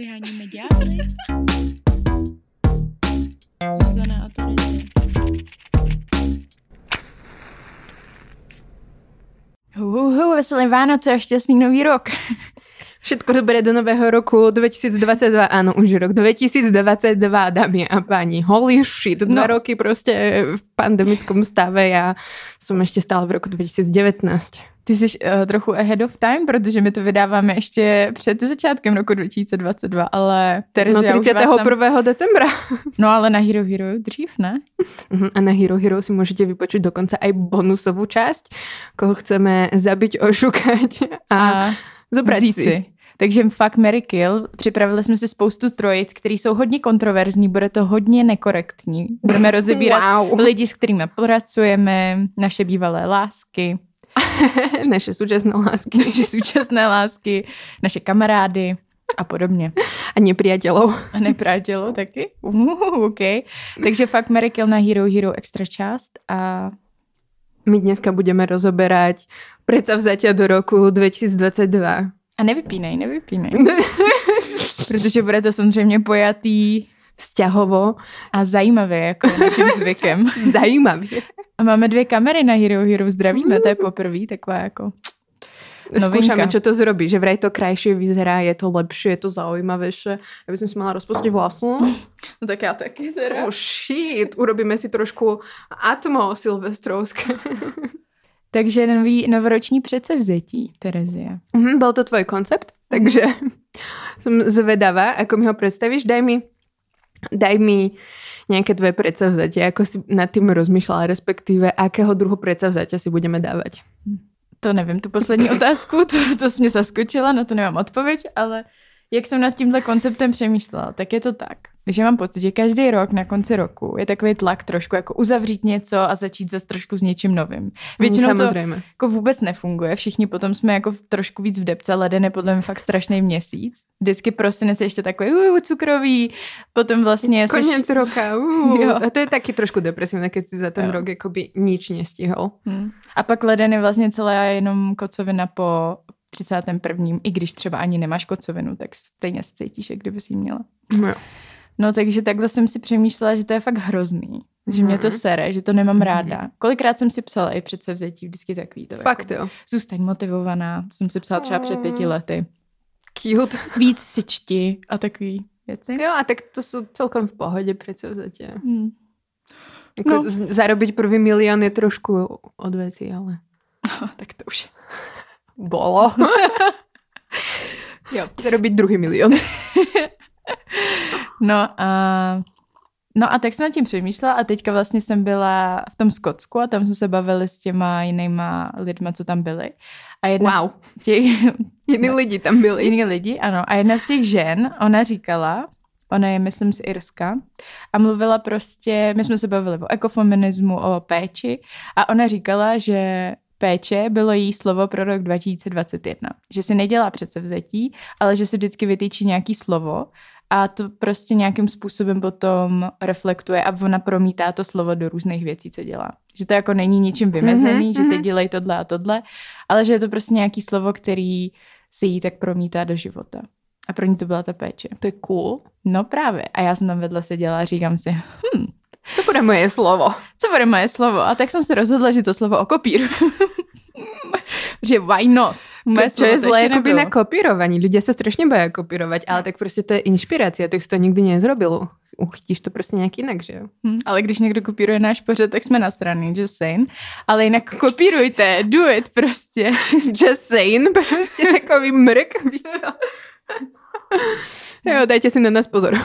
Vyháníme ďábly. Zuzana a Terezie. Uhu, veselé Vánoce a šťastný nový rok. Všetko dobré do nového roku 2022, áno, už rok 2022, dámy a páni. Holy shit, dva No. roky prostě v pandemickom stave, já jsem ještě stále v roku 2019. Ty jsi uh, trochu ahead of time, protože my to vydáváme ještě před začátkem roku 2022, ale No Terezia už vás tam... 31. decembra. No ale na Hero Hero dřív, ne? Mhm, A na Hero Hero si můžete vypočuť dokonce aj bonusovou časť, koho chceme zabiť, ošukať a, a zobrať vzít si. Takže fuck, Mary Kill. Připravili jsme si spoustu trojic, které jsou hodně kontroverzní, bude to hodně nekorektní. Budeme rozebírat Wow. lidi, s kterými pracujeme, naše bývalé lásky, Naše súčasné lásky naše současné lásky, naše kamarády a podobně. a nepriateľov. A neprátělo taky? Uh, OK. Takže fakt Mary Kill na Hero Hero extra část a My dneska budeme rozoberať predsavzatia do roku 2022. a nevypínej, nevypínej. Protože bude to samozřejmě pojatý Vzťahovo a zajímavé, jako je naším zvykem. zajímavě. A máme dvě kamery na Hero Hero, zdravíme, to je poprvé, taková jako... Skúšame, Novinka. čo to zrobí, že vraj to krajšie vyzerá, je to lepšie, je to zaujímavejšie. Ja by som si mala rozpustiť vlasu. No tak já taky teda. Oh shit, urobíme si trošku atmo silvestrovské. Takže nový novoroční předsevzetí, Terezie. Mhm, bol to tvoj koncept, takže som zvedavá, ako mi ho predstavíš. Daj mi, daj mi nejaké tvoje predsavzatie, ako si nad tým rozmýšľala, respektíve akého druhu predsavzatia si budeme dávať. To nevím, tu poslední otázku, to, to jsi mě zaskočila, na to nemám odpověď, ale jak jsem nad tímhle konceptem přemýšlela, tak je to tak, že mám pocit, že každý rok na konci roku je takový tlak trošku jako uzavřít něco a začít zase trošku s něčím novým. Většinou to Samozrejme. jako vůbec nefunguje, všichni potom jsme jako trošku víc v depce, leden je podle mě fakt strašný měsíc. Vždycky prosinec je ještě takový uh, cukrový, potom vlastně seš- Koniec roka. Uh, Jo. a to je taky trošku depresívne, keď si za ten Jo. rok akoby nič nestihol. Hmm. A pak leden je vlastně celá jenom kocovina po 31. I když třeba ani nemáš kocovinu, tak stejně se cítíš, jak kdyby si ji měla. No. No takže takhle jsem si přemýšlela, že to je fakt hrozný. Že mě to Mhm. sere, že to nemám ráda. Kolikrát jsem si psala i před sevzetí, vždycky takový to. Fakt Jako, jo. zůstaň motivovaná. Jsem si psala třeba před pěti Mm. lety. Cute. Víc si čti a takový věci. Jo, a tak to sú celkom v pohode predsavzatia. Hmm. Jako No. no. Zarobiť prvý milión je trošku od veci, ale tak to už. Bolo. Jo. Zarobiť druhý milión. No a, no a tak jsem nad tím přemýšlela a teďka vlastně jsem byla v tom Skotsku a tam jsme se bavili s těma jinýma lidma, co tam byli. A jedna Wow. z těch, Iní lidi tam byli. jiní lidi, ano. A jedna z těch žen, ona říkala, ona je, myslím, z Irska, a mluvila prostě, my jsme se bavili o ekofeminismu, o péči, a ona říkala, že péče bylo jí slovo pro rok 2021. Že si nedělá předsevzetí, ale že si vždycky vytýčí nějaký slovo a to prostě nějakým způsobem potom reflektuje a ona promítá to slovo do různých věcí, co dělá. Že to jako není ničím vymezený, Mhm, že teď mhm. dělej tohle a tohle, ale že je to prostě nějaký slovo, který se jí tak promítá do života. A pro ní to byla ta péče. To je cool. No právě. A já jsem tam vedle seděla a říkám si, hm, Co bude moje slovo? co bude moje slovo? A tak jsem se rozhodla, že to slovo okopíru. že why not? Moje Čo je to zlé ještě akoby nebylo. na kopírovaní. Ľudia sa strašne boja kopírovať, ale tak prostě to je inšpirácia, tak to nikdy nezrobil. Uchytíš to prostě nějak jinak, že jo? Hm, ale když někdo kopíruje náš pořad, tak jsme nasraný, just saying. Ale jinak kopírujte, do it prostě. Just saying, prostě takový mrk, víš co? Jo, dajte si na nás pozor.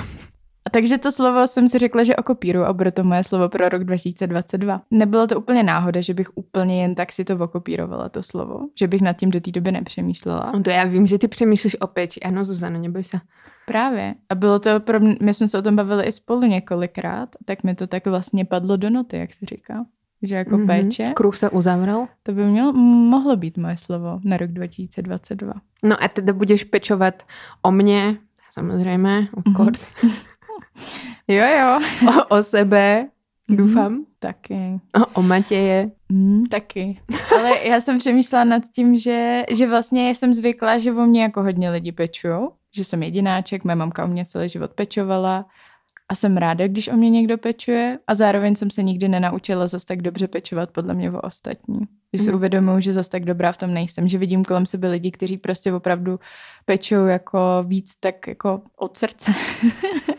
Takže to slovo jsem si řekla, že okopíru a bude to moje slovo pro rok 2022. Nebylo to úplně náhoda, že bych úplně jen tak si to okopírovala, to slovo. Že bych nad tím do té doby nepřemýšlela. No to já vím, že ty přemýšlíš o péči. Ano, Zuzano, neboj se. Právě. A bylo to pro mě, my jsme se o tom bavili i spolu několikrát, tak mi to tak vlastně padlo do noty, jak se říká. Že jako mm-hmm. péče, Kruh se uzavřel. to by mělo, mohlo být moje slovo na rok 2022. No a teda budeš pečovat o mně, samozřejmě, of Mhm. course, Jo, jo. o, o sebe, doufám, Taky. o, o Matěje. Mm, taky. Ale já jsem přemýšlela nad tím, že, že vlastně jsem zvyklá, že o mě jako hodně lidi pečujou, že jsem jedináček, moje mamka o mě celý život pečovala a jsem ráda, když o mě někdo pečuje a zároveň jsem se nikdy nenaučila zas tak dobře pečovat podle mě o ostatní. Když si Mhm. uvědomuji, že zas tak dobrá v tom nejsem, že vidím kolem sebe lidi, kteří prostě opravdu pečují jako víc tak jako od srdce.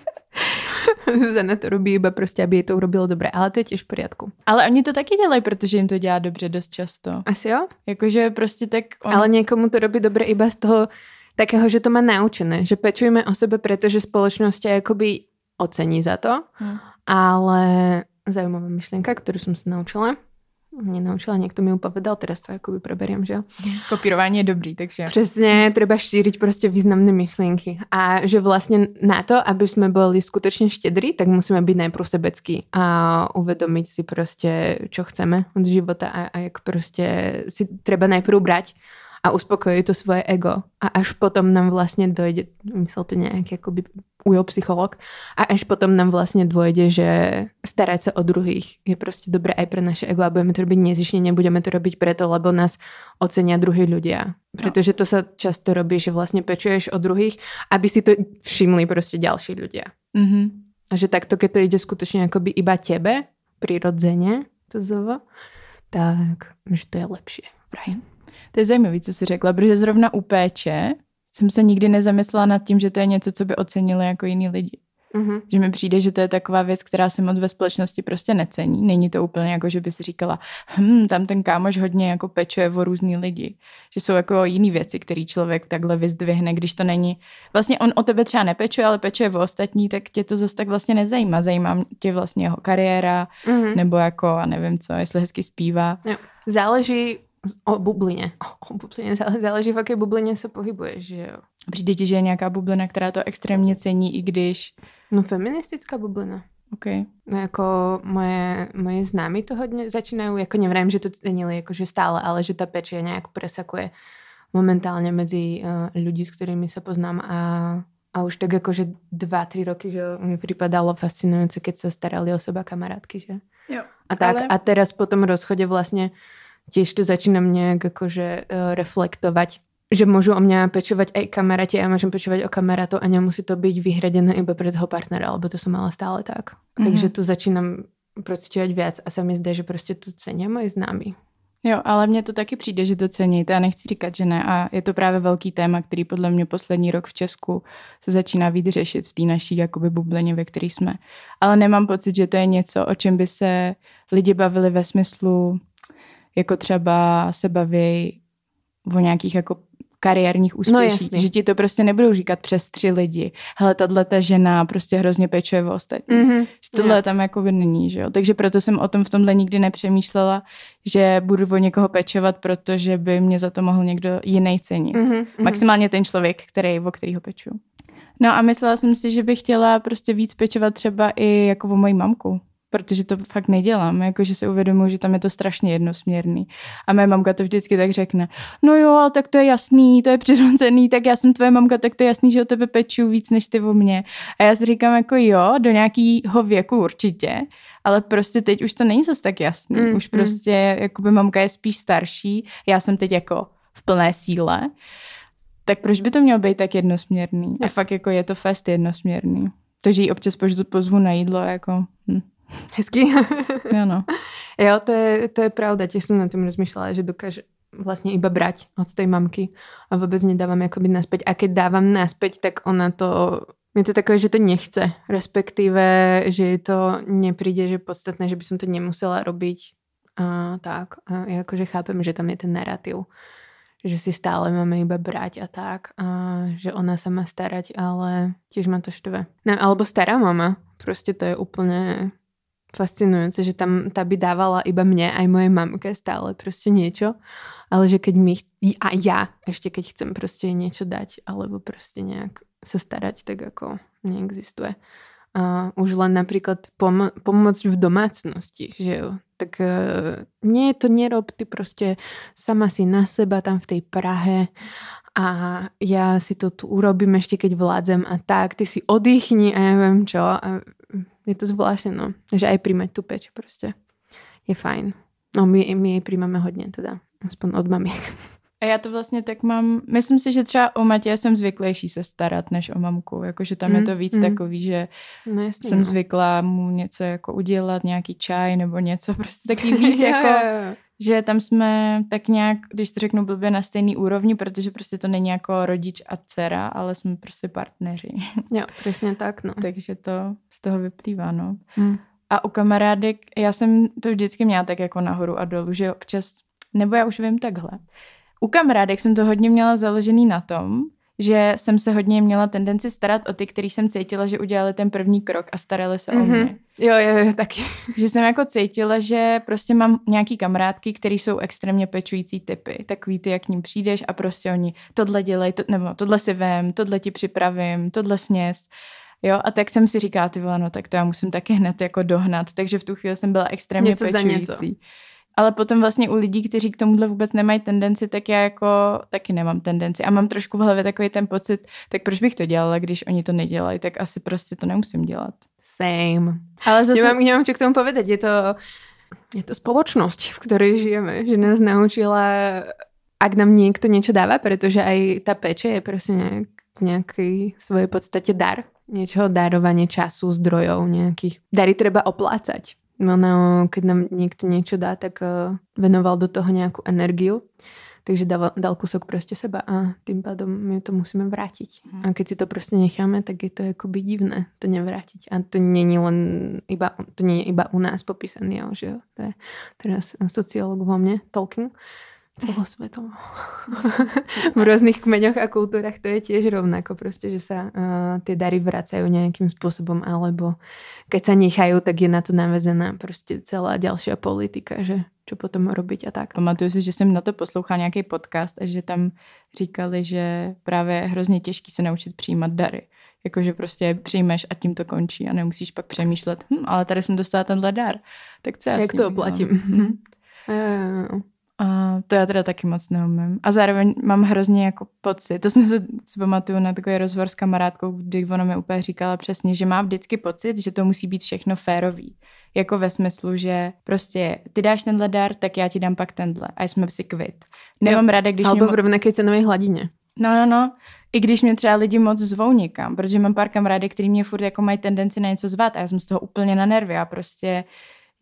Zuzana to robí iba prostě, aby jej to urobilo dobré, ale to je tiež v poriadku. Ale oni to taky dělají, protože jim to dělá dobře dost často. Asi jo? Jakože prostě tak... On... Ale niekomu to robí dobre iba z toho takého, že to má naučené, že pečujeme o sebe, pretože spoločnosť ťa akoby ocení za to, Hm. ale zaujímavá myšlienka, ktorú som sa naučila. Nenaučila, niekto mi ju povedal, teraz to akoby preberiem, že jo? Kopírování je dobrý, takže... Přesně, treba šíriť prostě významné myšlienky. A že vlastne na to, aby sme boli skutočne štedrí, tak musíme byť najprv sebecký a uvedomiť si prostě, čo chceme od života a, a jak prostě si treba najprv brať a uspokojiť to svoje ego. A až potom nám vlastne dojde, myslel to nějak jakoby ujel psycholog, a až potom nám vlastne dôjde, že starať sa o druhých je prostě dobré aj pre naše ego a budeme to robiť nezišne, nebudeme to robiť preto, lebo nás ocenia druhí ľudia. Pretože to sa často robí, že vlastne pečuješ o druhých, aby si to všimli prostě ďalší ľudia. Mhm. A že takto, keď to ide skutočne akoby iba tebe, prirodzene, to zv, tak že to je lepšie. Vraj. To je zajímavé, co jsi řekla, protože zrovna u péče jsem se nikdy nezamyslela nad tím, že to je něco, co by ocenili jako jiní lidi. Mhm. Že mi přijde, že to je taková věc, která se moc ve společnosti prostě necení. Není to úplně jako, že by si říkala, hm, tam ten kámoš hodně jako pečuje o různý lidi. Že jsou jako jiný věci, které člověk takhle vyzdvihne, když to není. Vlastně on o tebe třeba nepečuje, ale pečuje o ostatní, tak tě to zase tak vlastně nezajímá. Zajímá tě vlastně jeho kariéra, Mhm. nebo jako, a nevím co, jestli hezky zpívá. Jo. Záleží o bubline. O, zále- Záleží, v jaké bublině se pohybuješ, že jo. Přijde ti, že je nějaká bublina, která to extrémně cení, i když... No feministická bublina. Okay. No jako moje, moje známy to hodně začínají, jako nevím, že to cenili jakože stále, ale že ta peče nějak presakuje momentálně mezi uh, ľudí, s kterými se poznám a, a už tak jakože dva, tři roky, že mi připadalo fascinující, keď se starali o seba kamarátky, že? Jo. A tak, Ale- a teraz po tom rozchode vlastne tiež to začínam nejak akože uh, reflektovať, že môžu o mňa pečovať aj kamaráti a ja môžem pečovať o kamarátov a nemusí to byť vyhradené iba pre toho partnera, lebo to som mala stále tak. Mhm. Takže to začínam prociťovať viac a sa mi zdá, že prostě to cenia moji známi. Jo, ale mně to taky přijde, že to cení. To já nechci říkat, že ne. A je to právě velký téma, který podle mě poslední rok v Česku se začíná víc řešit v té naší jakoby bublině, ve které jsme. Ale nemám pocit, že to je něco, o čem by se lidi bavili ve smyslu, jako třeba se baví o nějakých jako kariérních úspěších. jasný. že ti to prostě nebudou říkat přes tři lidi. Hele, tahle ta žena prostě hrozně pečuje o ostatní. Mm-hmm. Že tohle tam jako by není, že jo. Takže proto jsem o tom v tomhle nikdy nepřemýšlela, že budu o někoho pečovat, protože by mě za to mohl někdo jiný cenit. Mm. Mm-hmm. Maximálně ten člověk, který, o kterýho peču. No a myslela jsem si, že bych chtěla prostě víc pečovat třeba i jako o moji mamku. Protože to fakt nedělám, jakože si uvědomuji, že tam je to strašně jednosměrný. A moje mamka to vždycky tak řekne, no jo, tak to je jasný, to je přirozený, tak já jsem tvoje mamka, tak to je jasný, že o tebe peču víc než ty o mě. A já si říkám jako jo, do nějakého věku určitě, ale prostě teď už to není zase tak jasný. Mm, už mm. prostě, jakoby mamka je spíš starší, já jsem teď jako v plné síle, tak proč by to mělo být tak jednosměrný? A fakt jako je to fest jednosměrný. To, že ji občas pozvu na jídlo, jako... Hm. Hezky. Jo, no. jo, to je, to je pravda. Tiež som na tým rozmýšľala, že dokáže vlastne iba brať od tej mamky a vôbec nedávam akoby naspäť. A keď dávam naspäť, tak ona to... Je to takové, že to nechce, respektíve, že je to nepríde, že podstatné, že by som to nemusela robiť. A tak, a ja akože chápem, že tam je ten narratív, že si stále máme iba brať a tak, a že ona sa má starať, ale tiež ma to štve. No, alebo stará mama, proste to je úplne fascinujúce, že tam tá by dávala iba mne aj mojej mamke stále proste niečo, ale že keď mi, a ja ešte keď chcem proste niečo dať, alebo proste nejak sa starať, tak ako neexistuje. A už len napríklad pom- pomôcť v domácnosti, že jo. Tak uh, nie, to nerob, ty proste sama si na seba tam v tej Prahe a ja si to tu urobím ešte, keď vládzem a tak, ty si oddychni a ja viem čo. A je to zvláštne, no. Že aj príjmať tú peč proste je fajn. No my, my jej príjmame hodne teda, aspoň od mamiek. A já to vlastně tak mám, myslím si, že třeba o Matěje jsem zvyklejší se starat, než o mamku, jakože tam mm, je to víc mm. takový, že No jasně, jsem no. zvyklá mu něco jako udělat, nějaký čaj nebo něco, prostě taky víc Jo, jako, jo, jo. Že tam jsme tak nějak, když to řeknu blbě, na stejný úrovni, protože prostě to není jako rodič a dcera, ale jsme prostě partneři. Jo, presne tak, no. Takže to z toho vyplývá, no. Mm. A u kamarádek, já jsem to vždycky měla tak jako nahoru a dolů, že občas, nebo já už vím takhle. U kamarádek jsem to hodně měla založený na tom, že jsem se hodně měla tendenci starat o ty, který jsem cítila, že udělali ten první krok a starali se mm-hmm. o Mhm. mě. Jo, jo, jo, taky. Že jsem jako cítila, že prostě mám nějaký kamarádky, které jsou extrémně pečující typy. Takový ty, jak k ním přijdeš a prostě oni tohle dělej, to, nebo tohle si vem, tohle ti připravím, tohle sněz. Jo, a tak jsem si říkala, ty vole, no tak to já musím taky hned jako dohnat. Takže v tu chvíli jsem byla extrémně Něco za pečující. něco. Ale potom vlastně u lidí, kteří k tomuhle vůbec nemají tendenci, tak já jako taky nemám tendenci. A mám trošku v hlavě takový ten pocit, tak proč bych to dělala, když oni to nedělají, tak asi prostě to nemusím dělat. Same. Ale zase... Nemám, nemám čo k tomu povedať. Je to, je to spoločnosť, v ktorej žijeme. Že nás naučila, ak nám niekto niečo dáva, pretože aj tá peče je proste nejak, v nejakej svojej podstate dar. Niečoho darovanie času, zdrojov, nejakých. Dary treba oplácať. Ono, keď nám niekto niečo dá, tak uh, venoval do toho nejakú energiu. Takže dal, dal kusok proste seba a tým pádom my to musíme vrátiť. Mhm. A keď si to proste necháme, tak je to akoby divné to nevrátiť. A to není len iba, to nie je iba u nás popísané, že jo, to je teraz sociolog vo mne, talking, celosvetovo. v rôznych kmeňoch a kultúrach to je tiež rovnako proste, že sa uh, tie dary vracajú nejakým spôsobom, alebo keď sa nechajú, tak je na to navezená proste celá ďalšia politika, že čo potom robiť a tak. Pamatuju si, že jsem na to poslouchala nějaký podcast a že tam říkali, že právě je hrozně těžký se naučit přijímat dary. Jakože prostě přijmeš a tím to končí a nemusíš pak přemýšlet, hm, ale tady jsem dostala tenhle dar, tak co já Jak s ním to udělám? oplatím? Hm. Uh, A to já teda taky moc neumím. A zároveň mám hrozně jako pocit, to jsme se si pamatuju na takový rozhovor s kamarádkou, kdy ona mi úplně říkala přesně, že má vždycky pocit, že to musí být všechno férový. Jako ve smyslu, že prostě ty dáš tenhle dar, tak já ti dám pak tenhle. A jsme si kvit. Nemám ráda, když Alebo mě... v rovnakej cenovej hladine. No, no, no. I když mě třeba lidi moc zvou někam, protože mám pár kamarádek, který mě furt jako mají tendenci na něco zvat a já jsem z toho úplně na nervy. Já prostě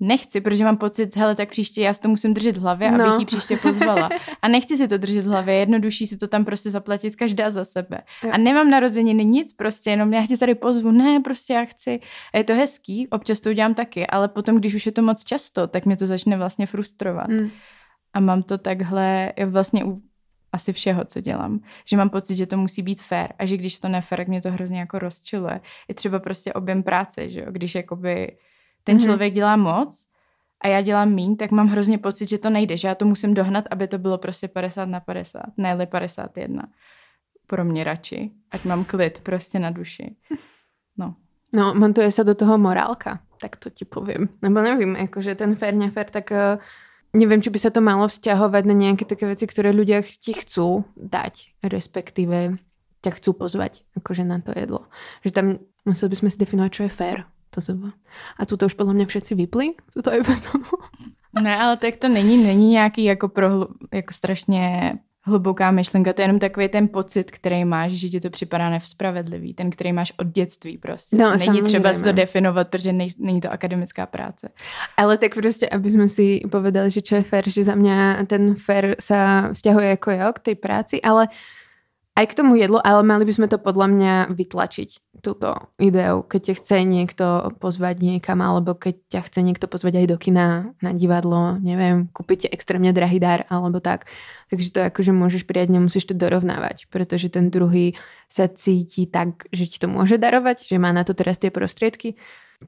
nechci, protože mám pocit, hele, tak příště já si to musím držet v hlavě, abych No. ji příště pozvala. A nechci si to držet v hlavě, jednodušší si to tam prostě zaplatit každá za sebe. Jo. A nemám narozeniny nic, prostě jenom já tě tady pozvu, ne, prostě já chci. A je to hezký, občas to udělám taky, ale potom, když už je to moc často, tak mě to začne vlastně frustrovat. Mm. A mám to takhle je vlastně u asi všeho, co dělám. Že mám pocit, že to musí být fair a že když to nefér, tak mě to hrozně jako rozčiluje. Je třeba prostě objem práce, že jo? Když jakoby ten Mhm. člověk dělá moc a já dělám míň, tak mám hrozně pocit, že to nejde, že já to musím dohnat, aby to bylo prostě 50 na 50, ne 51. Pro mě radši, ať mám klid prostě na duši. No. No, montuje sa do toho morálka, tak to ti poviem. Lebo nevím, akože ten fair, nefér, tak uh, neviem, či by sa to malo vzťahovať na nejaké také veci, ktoré ľudia ch- ti chcú dať, respektíve ťa chcú pozvať akože na to jedlo. Že tam museli by sme si definovať, čo je fair. To seba. A tu to už podľa mňa všetci vypli, tuto epizodu. Ne, ale tak to není, není nějaký jako, prohlu, jako strašně hluboká myšlenka, to je jenom takový ten pocit, který máš, že ti to připadá nevspravedlivý, ten, který máš od dětství prostě. No, není třeba si to samozřejmě. definovat, protože nej, není to akademická práce. Ale tak proste, aby sme si povedali, že čo je fair, že za mňa ten fair sa vzťahuje ako jo k tej práci, ale aj k tomu jedlu, ale mali by sme to podľa mňa vytlačiť, túto ideu, keď ťa chce niekto pozvať niekam, alebo keď ťa chce niekto pozvať aj do kina, na divadlo, neviem, kúpiť extrémne drahý dar, alebo tak. Takže to akože môžeš prijať, nemusíš to dorovnávať, pretože ten druhý sa cíti tak, že ti to môže darovať, že má na to teraz tie prostriedky,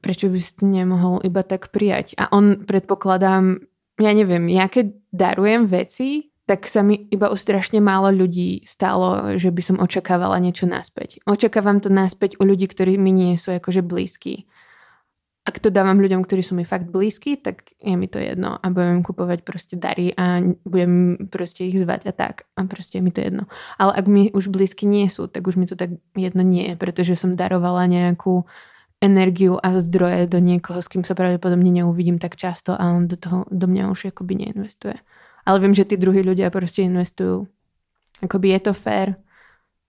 prečo by si to nemohol iba tak prijať. A on, predpokladám, ja neviem, ja keď darujem veci, tak sa mi iba u strašne málo ľudí stalo, že by som očakávala niečo naspäť. Očakávam to naspäť u ľudí, ktorí mi nie sú akože blízki. Ak to dávam ľuďom, ktorí sú mi fakt blízki, tak je mi to jedno a budem kupovať proste dary a budem proste ich zvať a tak. A proste je mi to jedno. Ale ak mi už blízky nie sú, tak už mi to tak jedno nie je, pretože som darovala nejakú energiu a zdroje do niekoho, s kým sa pravdepodobne neuvidím tak často a on do toho do mňa už akoby neinvestuje. Ale viem, že tí druhí ľudia proste investujú Akoby je to fér.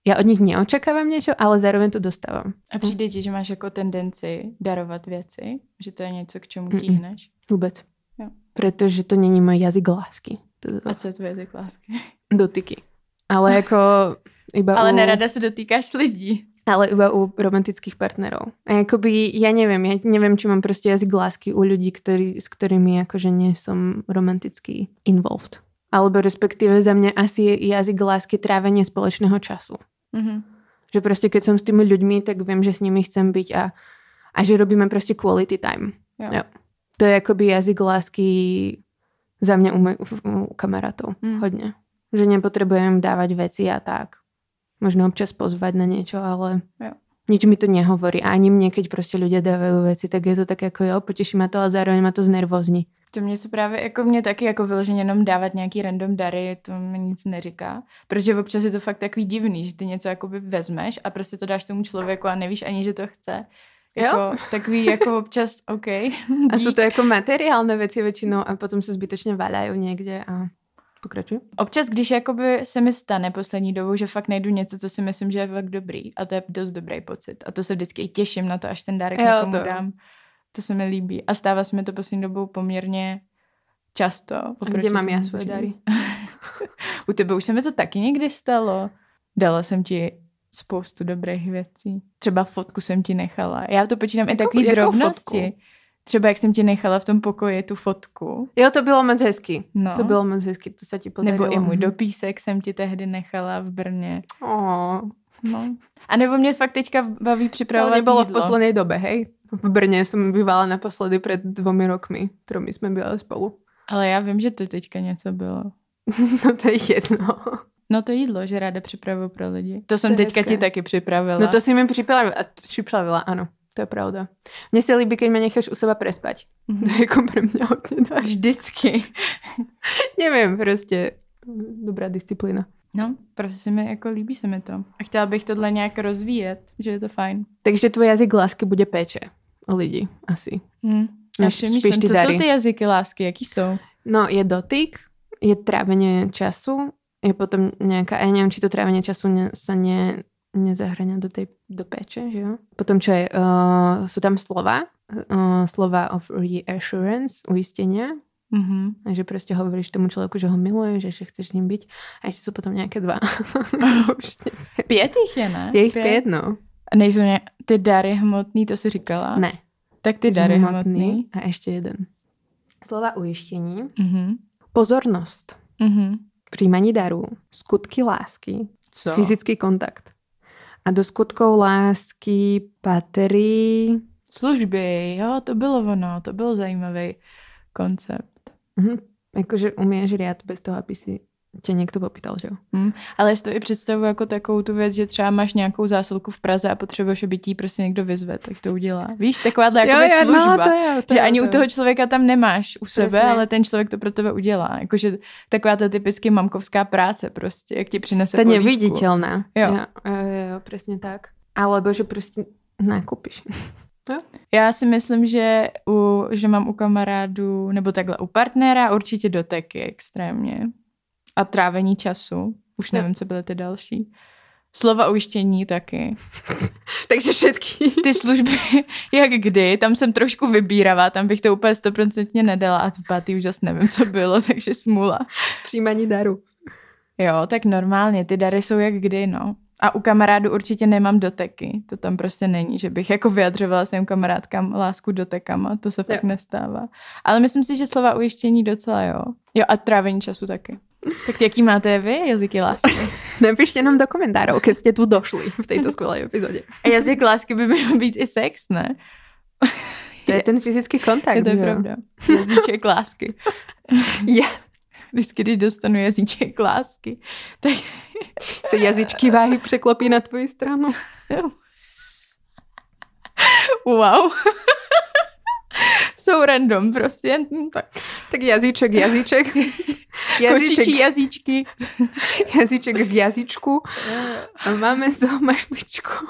Ja od nich neočakávam niečo, ale zároveň to dostávam. A přijde ti, že máš jako tendenci darovat věci? Že to je něco, k čemu tíhneš? Vôbec. Jo. Pretože to není môj jazyk lásky. To, A co je tvoje jazyk lásky? dotyky. Ale jako iba Ale u... nerada se dotýkáš lidí. Ale iba u romantických partnerov. A jakoby, ja neviem, ja neviem, či mám proste jazyk lásky u ľudí, ktorí, s ktorými akože nie som romanticky involved. Alebo respektíve za mňa asi je jazyk lásky trávenie spoločného času. Mhm. Že proste keď som s tými ľuďmi, tak viem, že s nimi chcem byť a, a že robíme proste quality time. Jo. Jo. To je akoby jazyk lásky za mňa u, moj, u kamarátov. Mm. Hodne. Že nepotrebujem dávať veci a tak. Možno občas pozvať na niečo, ale Jo. nič mi to nehovorí. A ani mne, keď proste ľudia dávajú veci, tak je to tak jako jo, poteší ma to, ale zároveň ma to znervozní. To mě se právě, jako mě taky jako vyloženě jenom dávat nějaký random dary, to mi nic neříká. Protože občas je to fakt takový divný, že ty něco jakoby vezmeš a prostě to dáš tomu člověku a nevíš ani, že to chce. Jako, takový jako občas, OK. A sú dík. to jako materiálne veci väčšinou a potom sa zbytočne vaľajú niekde a pokračuj. Občas, když jakoby se mi stane poslední dobou, že fakt najdu něco, co si myslím, že je fakt dobrý a to je dost dobrý pocit. A to se vždycky i těším na to, až ten dárek Jo, někomu to. dám. To se mi líbí. A stává se mi to poslední dobou poměrně často. A kde mám ja svoje dary? U tebe už se mi to taky někdy stalo. Dala jsem ti spoustu dobrých věcí. Třeba fotku jsem ti nechala. Já to počítám i Jakou- takový jakou drobnosti. fotku? Třeba jak jsem ti nechala v tom pokoji tu fotku. Jo, to bylo moc hezky. No. To bylo moc hezky, to sa ti podarilo. Nebo i můj dopísek jsem ti tehdy nechala v Brně. Ó, No. A nebo mě fakt teďka baví To připravovat nebolo v jídlo. poslednej dobe, hej? V Brne som bývala naposledy pred dvomi rokmi, tromi sme bývali spolu. Ale já vím, že to teďka něco bylo. No to je jedno. No to jídlo, že ráda připravuju pro lidi. To jsem To teďka hezké. ti taky připravila. No to si mi pripravila, a pripravila, áno. To je pravda. Mne sa líbí, keď ma necháš u seba prespať. Mhm. To je jako pre mňa hodne dar. Vždycky. Neviem, proste dobrá disciplína. No, prostě mi jako líbí se mi to. A chtěla bych tohle nějak rozvíjet, že je to fajn. Takže tvoj jazyk lásky bude péče o lidi, asi. Hm. Já Než spíš ty co dary. jsou ty jazyky lásky, jaký jsou? No, je dotyk, je trávenie času, je potom nejaká, ja neviem, či to trávenie času ne, sa ne, nezahrania do tej do péče, že jo? Potom čo je, uh, sú tam slova, uh, slova of reassurance, uistenia, Mhm. a že proste hovoríš tomu človeku, že ho miluješ, že, že chceš s ním byť. A ešte sú potom nejaké dva. Pět jich je, ne? je ich pět, no. A nejsou ně... ty dary hmotný, to si říkala? Ne. Tak ty dary Hmotný. hmotný. A ešte jeden. Slova uistení, Mhm. pozornosť, Mhm. príjmaní darů, skutky lásky, Co? fyzický kontakt. A do skutkov lásky patrí... Služby, jo, to bylo ono, to byl zajímavý koncept. Mhm. Akože umieš riad bez toho, aby si tě někdo popýtal, že jo? Hm. Ale já si to i představuji jako takovou tu věc, že třeba máš nějakou zásilku v Praze a potřebuješ, aby ti prostě někdo vyzve, tak to udělá. Víš, takováhle jako služba. no, to je, to že je, ani to u je. toho člověka tam nemáš u sebe, Přesně. ale ten člověk to pro tebe udělá. Jakože taková ta typicky mamkovská práce prostě, jak ti přinese Ta polívku. neviditeľná. Jo. Jo, jo, jo, presne tak. Alebo že proste nakúpiš. Já si myslím, že, u, že mám u kamarádu, nebo takhle u partnera určitě doteky extrémně. A trávení času. Už nevím, co byly ty další. Slova ujištění taky. Takže všetky. Ty služby, jak kdy, tam jsem trošku vybíravá, tam bych to úplně stoprocentně nedala a to pátý už zase nevím, co bylo, takže smula. Příjmaní daru. Jo, tak normálně, ty dary jsou jak kdy, no. A u kamarádu určitě nemám doteky, to tam prostě není, že bych jako vyjadřovala svým kamarádkám lásku dotekama, to se fakt Jo. nestává. Ale myslím si, že slova ujištění docela jo. Jo a trávení času taky. Tak jaký máte vy jazyky lásky? Napíšte nám do komentárov, keď ste tu došli v tejto skvelej epizóde. A jazyk lásky by měl být i sex, ne? To je ten fyzický kontakt. Je to je jo? pravda. Jazyček lásky. Ja. Vždycky, když dostanu jazyček lásky, tak Se jazyčky váhy překlopí na tvoji stranu. wow. Jsou random prostě. Hm, Tak. Tak jazyček, jazyček. Kočičí Jazyček, jazyčky. jazyček k jazyčku. A máme z toho mašličku.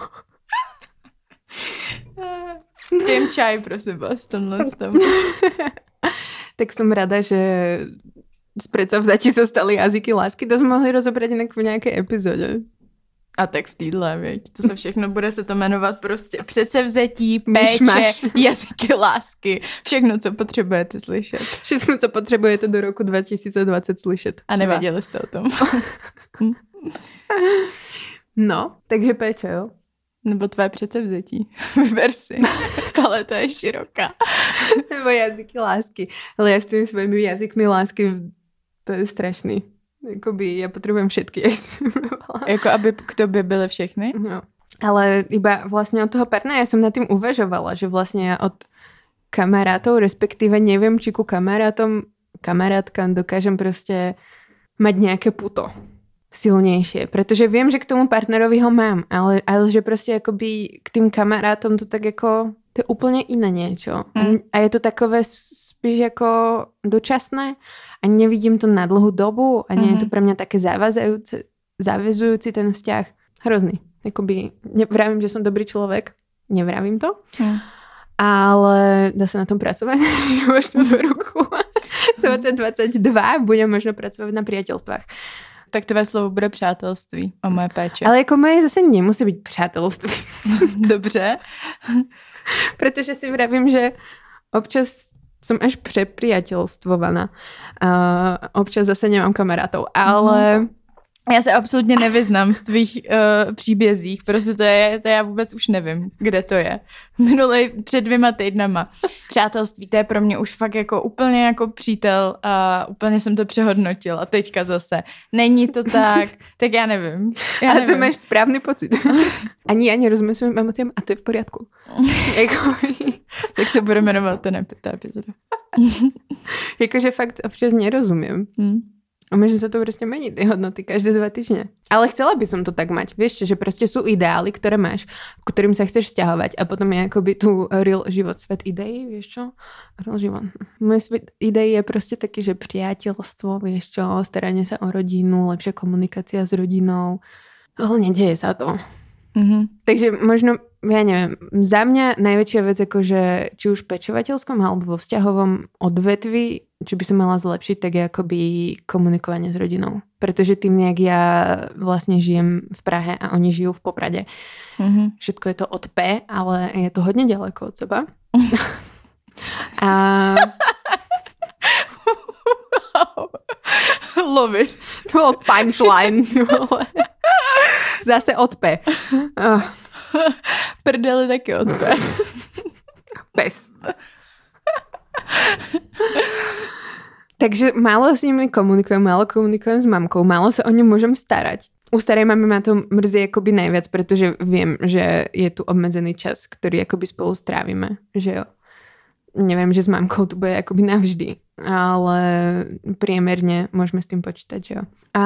Pijem čaj, prosím vás, tomhle tom. Tak som rada, že z predsavzatí sa stali jazyky lásky, to jsme mohli rozobrať jinak v nějaké epizodě. A tak v týdle, věď, to se všechno bude se to jmenovat prostě předsevzetí, Myšmaš. péče, jazyky lásky, všechno, co potřebujete slyšet. Všechno, co potřebujete do roku 2020 slyšet. A nevěděli jste o tom. No, takže péče, jo? Nebo tvé předsevzetí. Vyber si. Paleta je široká. Nebo jazyky lásky. Ale já s tými svojimi jazykmi lásky, to je strašný. Jakoby já potřebujem všetky, jak jsem. Jako aby k tobě byly všechny? No. Ale iba vlastne od toho partnera, ja som nad tým uvažovala, že vlastne ja od kamarátov, respektíve neviem, či ku kamarátom, kamarátkam dokážem proste mať nejaké puto silnejšie, pretože viem, že k tomu partnerovi ho mám, ale, ale že proste akoby k tým kamarátom to tak ako, to je úplne iné niečo. Mm. A je to takové spíš ako dočasné a nevidím to na dlhú dobu a nie je to Mhm. pre mňa také zavazajúce, zavezujúci ten vzťah. Hrozný. Jakoby, nevravím, že som dobrý človek, nevravím to, Hm. ale dá sa na tom pracovať, že možno do roku 2022 budem možno pracovať na priateľstvách. Tak tvé slovo bude přátelství o moje péče. Ale jako moje zase nemusí byť přátelství, Dobře. pretože si vravím, že občas som až prepriateľstvovaná. A občas zase nemám kamarátov, ale Já se absolutně nevyznám v tvých uh, příbězích, prostě to je, to já vůbec už nevím, kde to je. Minulej před dvěma týdnama. Přátelství, to je pro mě už fakt jako úplně jako přítel a úplně jsem to přehodnotil a teďka zase. Není to tak, tak já nevím. Já ale nevím. to máš správný pocit. Ani já nerozumím svým emociám a to je v poriadku. jako, Tak se bude jmenovat ten epizoda. jakože fakt občas nerozumím. Hm. A môže sa to proste meniť, tie hodnoty, každé dva týždne. Ale chcela by som to tak mať. Vieš že proste sú ideály, ktoré máš, k ktorým sa chceš vzťahovať a potom je akoby tu real život, svet ideí, vieš čo? Real život. Môj svet ideí je proste taký, že priateľstvo, vieš čo, staranie sa o rodinu, lepšia komunikácia s rodinou. Ale nedieje sa to. Mhm. Takže možno, ja neviem, za mňa najväčšia vec, akože či už v pečovateľskom alebo vo vzťahovom odvetvi, či by som mala zlepšiť, tak je akoby komunikovanie s rodinou. Pretože tým, jak ja vlastne žijem v Prahe a oni žijú v Poprade, Mhm. všetko je to od P, ale je to hodne ďaleko od seba. a Love it. to bol punchline. Zase od P. Prdeli taky od té. pes. Takže málo s nimi komunikujem, málo komunikujem s mamkou, málo sa o ne môžem starať. U starej mamy ma to mrzí akoby najviac, pretože viem, že je tu obmedzený čas, ktorý akoby spolu strávime. Že jo. Neviem, že s mamkou to bude akoby navždy, ale priemerne môžeme s tým počítať, že jo. A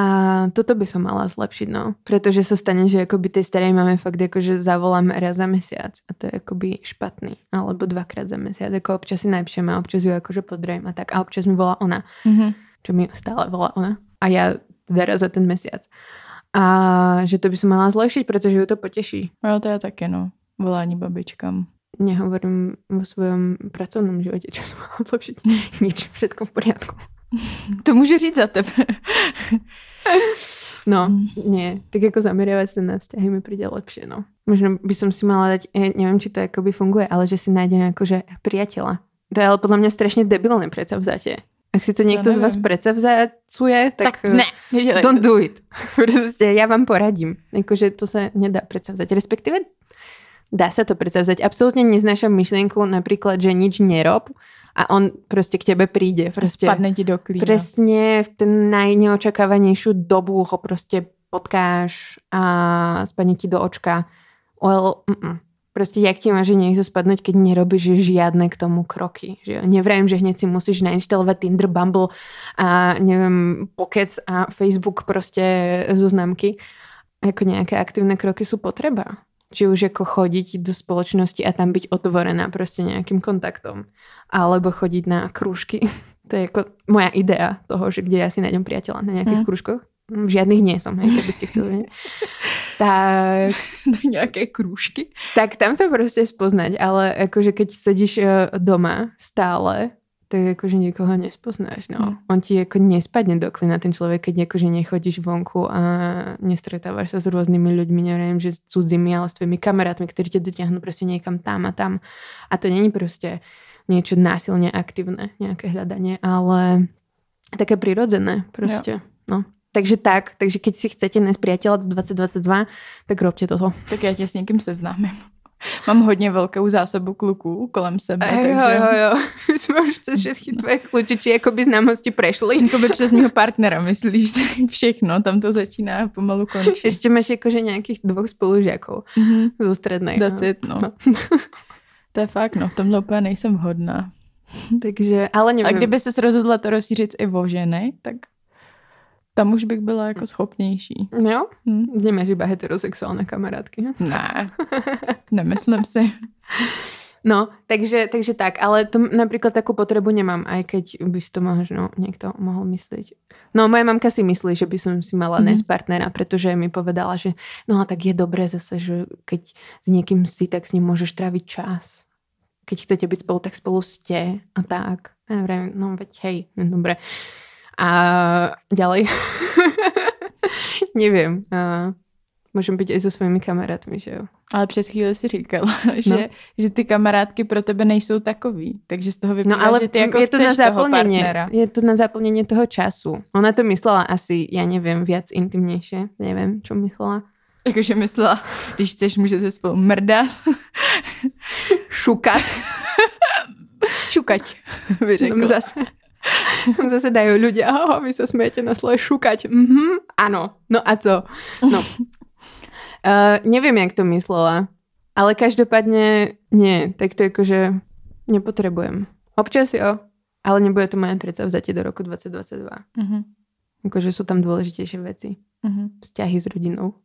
toto by som mala zlepšiť, no. Pretože sa stane, že akoby tej starej máme fakt akože zavolám raz za mesiac a to je akoby špatný. Alebo dvakrát za mesiac. Ako občas si najpšeme a občas ju akože pozdravím a tak. A občas mi volá ona Mhm. čo mi stále volá ona. A ja teda raz za ten mesiac. A že to by som mala zlepšiť, pretože ju to poteší. Jo, to je taky, no. Volání babičkám. Nehovorím vo svojom pracovnom živote, čo som mala zlepšiť. Nič, všetko v poriadku. To můžu říct za tebe. No, nie. Tak jako zameriavať sa na vzťahy mi príde lepšie, no. Možno by som si mala dať, ja neviem, či to akoby funguje, ale že si nájdem akože priateľa. To je ale podľa mňa strašne debilné predsavzatie. Ak si to niekto z vás predsavzacuje, tak, Tak ne, nedělej Don't do it. Proste ja vám poradím. Akože to sa nedá predsavzať. Respektíve dá sa to predsavzať. Absolútne neznášam myšlienku napríklad, že nič nerob a on proste k tebe príde. Proste, Spadne ti do klína. presne v ten najneočakávanejšiu dobu ho proste potkáš a spadne ti do očka. Well, mm-mm. Proste jak ti môže niekto spadnúť, keď nerobíš žiadne k tomu kroky. Že nevrajím, že hneď si musíš nainštalovať Tinder, Bumble a neviem, Pockets a Facebook proste zoznamky. Ako nejaké aktívne kroky sú potreba. Či už ako chodiť do spoločnosti a tam byť otvorená proste nejakým kontaktom. Alebo chodiť na krúžky. To je ako moja idea toho, že kde ja si nájdem priateľa na nejakých Mm. krúžkoch. V žiadnych nie som, hej, keby ste chceli vedieť. Tak na nějaké krůžky. tak tam sa proste spoznať, ale akože keď sedíš e, doma stále, tak akože nikoho nespoznáš, no. Hm. On ti ako nespadne do klina ten človek, keď akože nechodíš vonku a nestretávaš sa s rôznymi ľuďmi, neviem, že s cudzími, ale s tvojimi kamarátmi, ktorí ťa dotiahnu proste niekam tam a tam. A to není proste niečo násilne aktívne, nejaké hľadanie, ale také prirodzené proste. No. Takže tak, takže keď si chcete nájsť priateľa do 2022, tak robte toto. Tak já tě s někým seznámím. Mám hodně velkou zásobu kluků kolem sebe, Jo, takže jo, jo. My sme už cez všetky tvoje kľúčiči akoby známosti prešli. jakoby přes mého partnera, myslíš, tak všechno, tam to začíná a pomalu končí. Ešte máš akože nejakých dvoch spolužiakov Mhm. zo strednej. That's no. it, no. To je fakt, no, v tomhle úplně nejsem vhodná. Takže, ale A neviem. kdyby se rozhodla to rozšířit i o ženy, tak tam už bych byla jako schopnější. Jo? Hm. Nemáš iba heterosexuálne kamarátky. ne? Ne, nemyslím si. No, takže, takže tak, ale to napríklad takú potrebu nemám, aj keď by si to možno niekto mohol myslieť. No, moja mamka si myslí, že by som si mala Mhm. mm-hmm. partnera, pretože mi povedala, že no a tak je dobré zase, že keď s niekým si, tak s ním môžeš tráviť čas. Keď chcete byť spolu, tak spolu ste a tak. A ja no veď hej, no, dobre. A ďalej. Neviem. A môžem byť aj so svojimi kamarátmi, že jo. Ale před chvíli si říkala, že, No. že ty kamarádky pro tebe nejsou takový. Takže z toho vyplývá, No ale že ty jako je to na partnera. je to na zaplnenie toho času. Ona to myslela asi, ja neviem, viac intimnejšie. Neviem, čo myslela. Jakože myslela, když chceš, můžete spolu mrdat, Šukat. šukať, by řekla. zase, zase dajú ľudia, oh, vy sa smejete na slovo šukať. Mhm, áno. No a co? No. Uh, neviem, jak to myslela. Ale každopádne nie. Tak to akože nepotrebujem. Občas jo, ale nebude to moje predsavzatie do roku 2022. Mhm, Akože sú tam dôležitejšie veci. mhm. vzťahy s rodinou.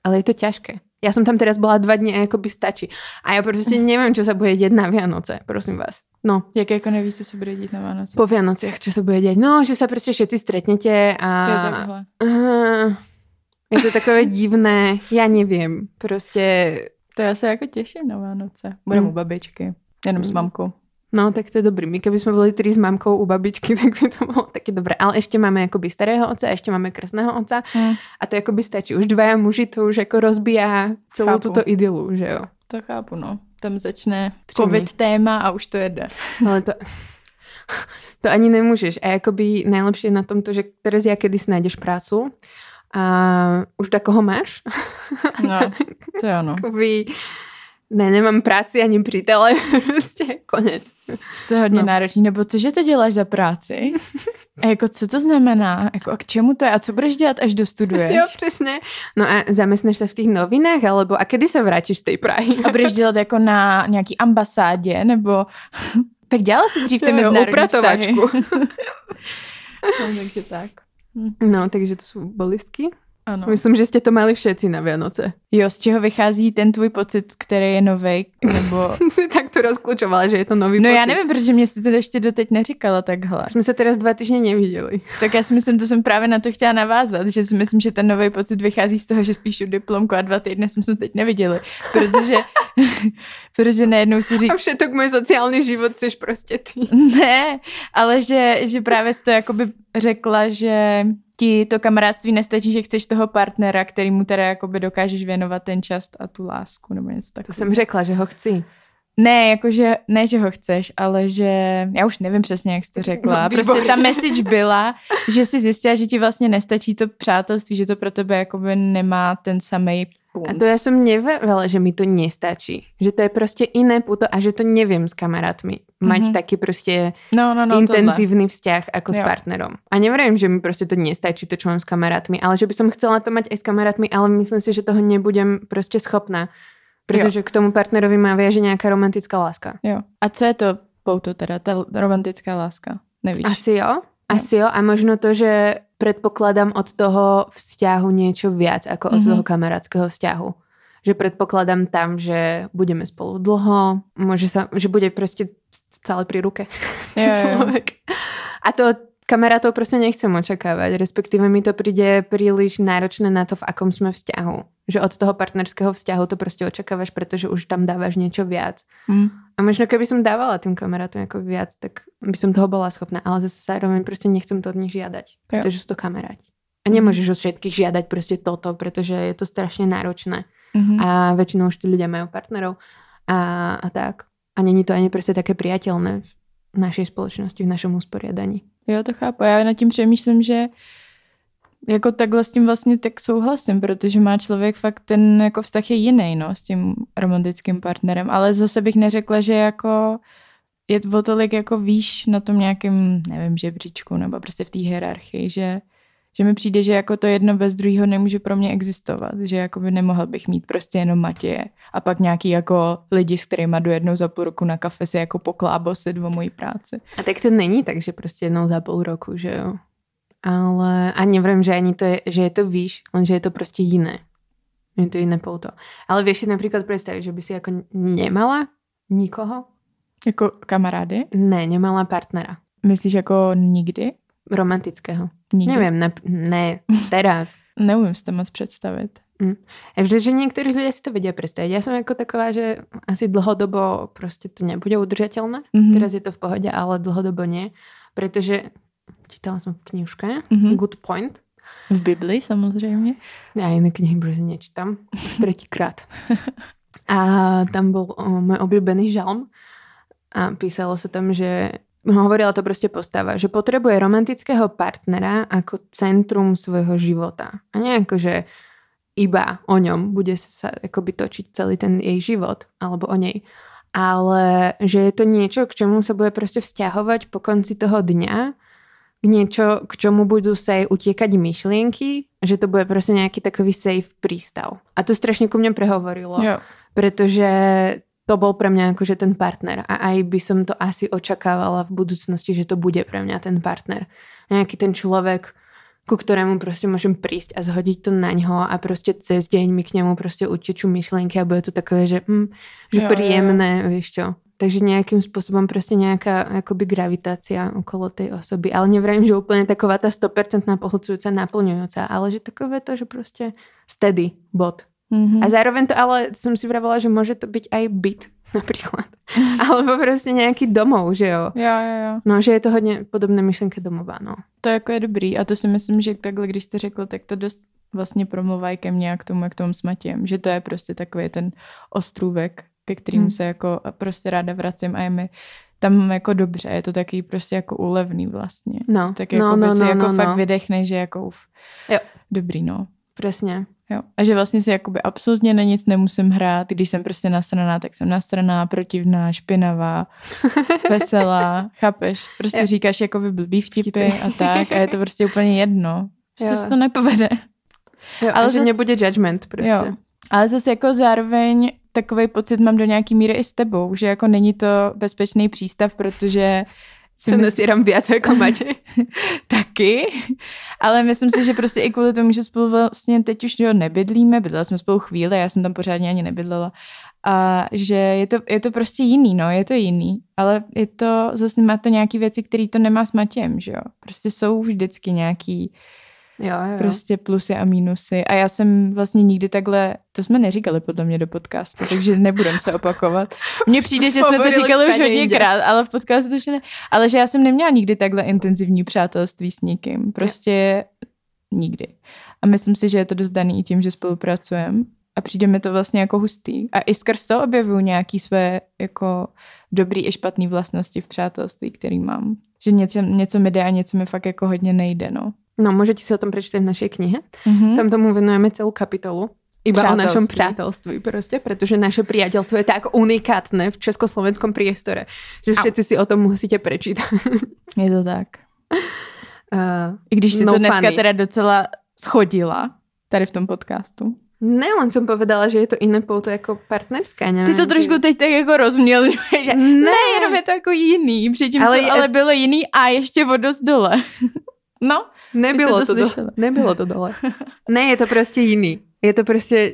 Ale je to ťažké. Ja som tam teraz bola dva dní a akoby stačí. A ja proste neviem, čo sa bude deť na Vianoce, prosím vás. No, Jak jako nevíš, co se bude dít na Vánoce? po Vianociach, čo sa bude deť? No, že sa proste všetci stretnete a... Jo, takhle. Uh, je to takové divné, ja neviem. Proste, To já se jako těším na Vánoce. Budem Mm. u babičky. Jenom s Mm. mamkou. no tak to je dobrý. My keby sme boli tri s mamkou u babičky, tak by to bolo také dobré. Ale ešte máme akoby starého otca, ešte máme krstného otca Mm. a to akoby stačí. Už dvaja muži to už ako rozbíja celou Chápu. túto idylu, že jo. To chápu, no. Tam začne covid téma a už to jede. Ale to, to ani nemôžeš. A akoby najlepšie je na tomto, že teraz ja kedy si nájdeš prácu a už takoho máš. No, to je ono. Akoby, ne, nemám práci ani přítele, prostě konec. To je hodně No. náročný. Nebo cože to děláš za práci? A jako co to znamená? Jako a k čemu to je? A co budeš dělat, až dostuduješ? Jo, přesně. No a zamestnáš se v těch novinách, alebo a kedy se vrátíš z té Prahy? A budeš dělat jako na nějaký ambasádě? Nebo... tak dělala jsi dřív ty Jo, mezinárodní no, takže tak. No, takže to jsou bolistky. Ano. Myslím, že jste to mali všetci na Vianoce. Jo, z čeho vychází ten tvůj pocit, který je novej? Nebo... si tak to rozklučovala, že je to nový No pocit. já nevím, protože mě si to ještě doteď neříkala takhle. Jsme se teraz dva týždně neviděli. Tak já si myslím, to jsem právě na to chtěla navázat, že si myslím, že ten nový pocit vychází z toho, že píšu diplomku a dva týdny jsme se teď neviděli, protože, protože najednou si A řík, všetok můj sociální život jsi prostě ty. ne, ale že, že právě jsi to jakoby řekla, že ti to kamarádství nestačí, že chceš toho partnera, který mu teda jakoby dokážeš věnovat ten čas a tu lásku nebo něco To takového. jsem řekla, že ho chci. Ne, jakože, ne, že ho chceš, ale že, já už nevím přesně, jak jsi to řekla. No, prostě ta message byla, že jsi zjistila, že ti vlastně nestačí to přátelství, že to pro tebe jakoby nemá ten samý punc. A to ja som nevedela, že mi to nestačí. Že to je prostě iné puto a že to neviem s kamarátmi. Mať Mhm. taký prostě no, no, no, intenzívny vzťah ako s Jo. partnerom. A neverím, že mi prostě to nestačí, to, čo mám s kamarátmi, ale že by som chcela to mať aj s kamarátmi, ale myslím si, že toho nebudem prostě schopná. Protože k tomu partnerovi má viaže nejaká romantická láska. Jo. A co je to pouto teda, ta romantická láska? Nevíš? Asi jo. Asi jo. A možno to, že predpokladám od toho vzťahu niečo viac ako od Mhm. toho kamarátského vzťahu. Že predpokladám tam, že budeme spolu dlho, môže sa, že bude prostě stále pri ruke Jo, jo. človek. A to od kamarátov prostě nechcem očakávať, respektíve mi to príde príliš náročné na to, v akom sme vzťahu. Že od toho partnerského vzťahu to prostě očakávaš, pretože už tam dávaš niečo viac. Hm. A možno keby som dávala tým kamarátom ako viac, tak by som toho bola schopná. Ale zase zároveň proste nechcem to od nich žiadať, pretože sú to kamaráti. A nemôžeš od všetkých žiadať proste toto, pretože je to strašne náročné. Mhm. A väčšinou už tí ľudia majú partnerov a, a tak. A není to ani proste také priateľné v našej spoločnosti, v našom usporiadaní. Jo, to chápu. Já nad tím přemýšlím, že jako takhle s tím vlastně tak souhlasím, protože má člověk fakt ten jako vztah je jiný, no, s tím romantickým partnerem, ale zase bych neřekla, že jako je o tolik jako výš na tom nějakým, nevím, žebříčku nebo prostě v té hierarchii, že, že mi přijde, že jako to jedno bez druhého nemůže pro mě existovat, že jako by nemohl bych mít prostě jenom Matěje a pak nějaký jako lidi, s kterými jdu jednou za půl roku na kafe si jako poklábosit o mojí práci. A tak to není tak, že proste jednou za pol roku, že jo. Ale a neviem, že ani to je, že je to výš, lenže je to proste iné. Je to iné pouto. Ale vieš si napríklad predstaviť, že by si ako nemala nikoho? Jako kamarády? Ne, nemala partnera. Myslíš jako nikdy? Romantického. Nikdy. Neviem, ne, ne teraz. Neumím si to moc představit. A vždy, že niektorí ľudia si to vedia predstaviť. Ja som ako taková, že asi dlhodobo proste to nebude udržateľné. Mhm. Teraz je to v pohode, ale dlhodobo nie. Pretože čítala som v knižke Mhm. Good Point. V Bibli samozřejmě. Ja iné knihy brzo nečítam. Už tretíkrát. A tam bol o, môj obľúbený žalm. A písalo sa tam, že hovorila to proste postava, že potrebuje romantického partnera ako centrum svojho života. A nie ako, že iba o ňom bude sa akoby točiť celý ten jej život, alebo o nej. Ale že je to niečo, k čomu sa bude proste vzťahovať po konci toho dňa, niečo, k čomu budú sa jej utiekať myšlienky, že to bude proste nejaký takový safe prístav. A to strašne ku mne prehovorilo Jo. pretože to bol pre mňa akože ten partner a aj by som to asi očakávala v budúcnosti, že to bude pre mňa ten partner. Nejaký ten človek, ku ktorému proste môžem prísť a zhodiť to na ňo a proste cez deň mi k nemu proste utečú myšlienky a bude to takové, že, hm, že Jo, jo, jo. príjemné, vieš čo. Takže nejakým spôsobom proste nejaká akoby gravitácia okolo tej osoby. Ale nevrajím, že úplne taková tá 100% pohlcujúca, naplňujúca, ale že takové to, že proste steady bod. Mhm. A zároveň to ale som si vravela, že môže to byť aj byt napríklad. Alebo proste nejaký domov, že jo. Jo, jo, jo. No, že je to hodně podobné myšlenke domova, no. To jako je dobrý a to si myslím, že takhle, když to řekl, tak to dost vlastně promluvá i ke mně a k tomu, jak tomu s Matějem, že to je prostě takový ten ostrůvek, ke kterým Hmm. se jako prostě ráda vracím a je mi tam jako dobře, je to taky prostě jako úlevný vlastně. No, tak no, jako by no, si no, jako no, fakt no. vydechne, že jako uf, Jo. dobrý, no. Presne. Jo. A že vlastně si jakoby absolutně na nic nemusím hrát. Když jsem prostě nasraná, tak jsem nasraná, protivná, špinavá, veselá, chápeš? Prostě Jo. říkáš jakoby blbý vtipy, Vtipy. a tak a je to prostě úplně jedno. Prostě se to nepovede. Jo, Ale že zas- nebude judgment prostě. Jo. Ale zase jako zároveň takový pocit mám do nějaký míry i s tebou, že jako není to bezpečný přístav, protože si Čo mysl- nasieram viac ako máte. taky, ale myslím si, že prostě i kvůli tomu, že spolu vlastně teď už nebydlíme, bydlela jsme spolu chvíli, já jsem tam pořádně ani nebydlela. A že je to, je to prostě jiný, no, je to jiný, ale je to, zase má to nějaký věci, které to nemá s Matějem, že jo, prostě jsou vždycky nějaký Jo, jo. prostě plusy a mínusy a já jsem vlastně nikdy takhle, to jsme neříkali podle mě do podcastu, takže nebudem se opakovat. Mně přijde, že jsme to říkali už hodněkrát, ale v podcastu už ne. Ale že já jsem neměla nikdy takhle intenzivní přátelství s nikým. Prostě nikdy. A myslím si, že je to dost daný i tím, že spolupracujeme a přijde mi to vlastně jako hustý. A i skrz to objevuju nějaký své jako dobrý i špatný vlastnosti v přátelství, který mám. Že něco, něco mi jde a něco mi fakt jako hodně nejde, no. No, môžete si o tom prečítať v našej knihe. Mhm. Tam tomu venujeme celú kapitolu. Iba o našom Přátelství. proste, pretože naše priateľstvo je tak unikátne v československom priestore, že Au. všetci si o tom musíte prečítať. Je to tak. Uh, I když si No to dneska funny. teda docela schodila tady v tom podcastu. ne, len som povedala, že je to iné pouto jako partnerská. Nevím, Ty to trošku teď tak jako rozmělňuješ. že Ne. Ne, jenom je to jako jiný. Předtím ale, to ale bylo jiný a ještě o dost dole. No, Nebylo to, to dole. Nebylo to dole. Ne, je to prostě jiný. Je to prostě...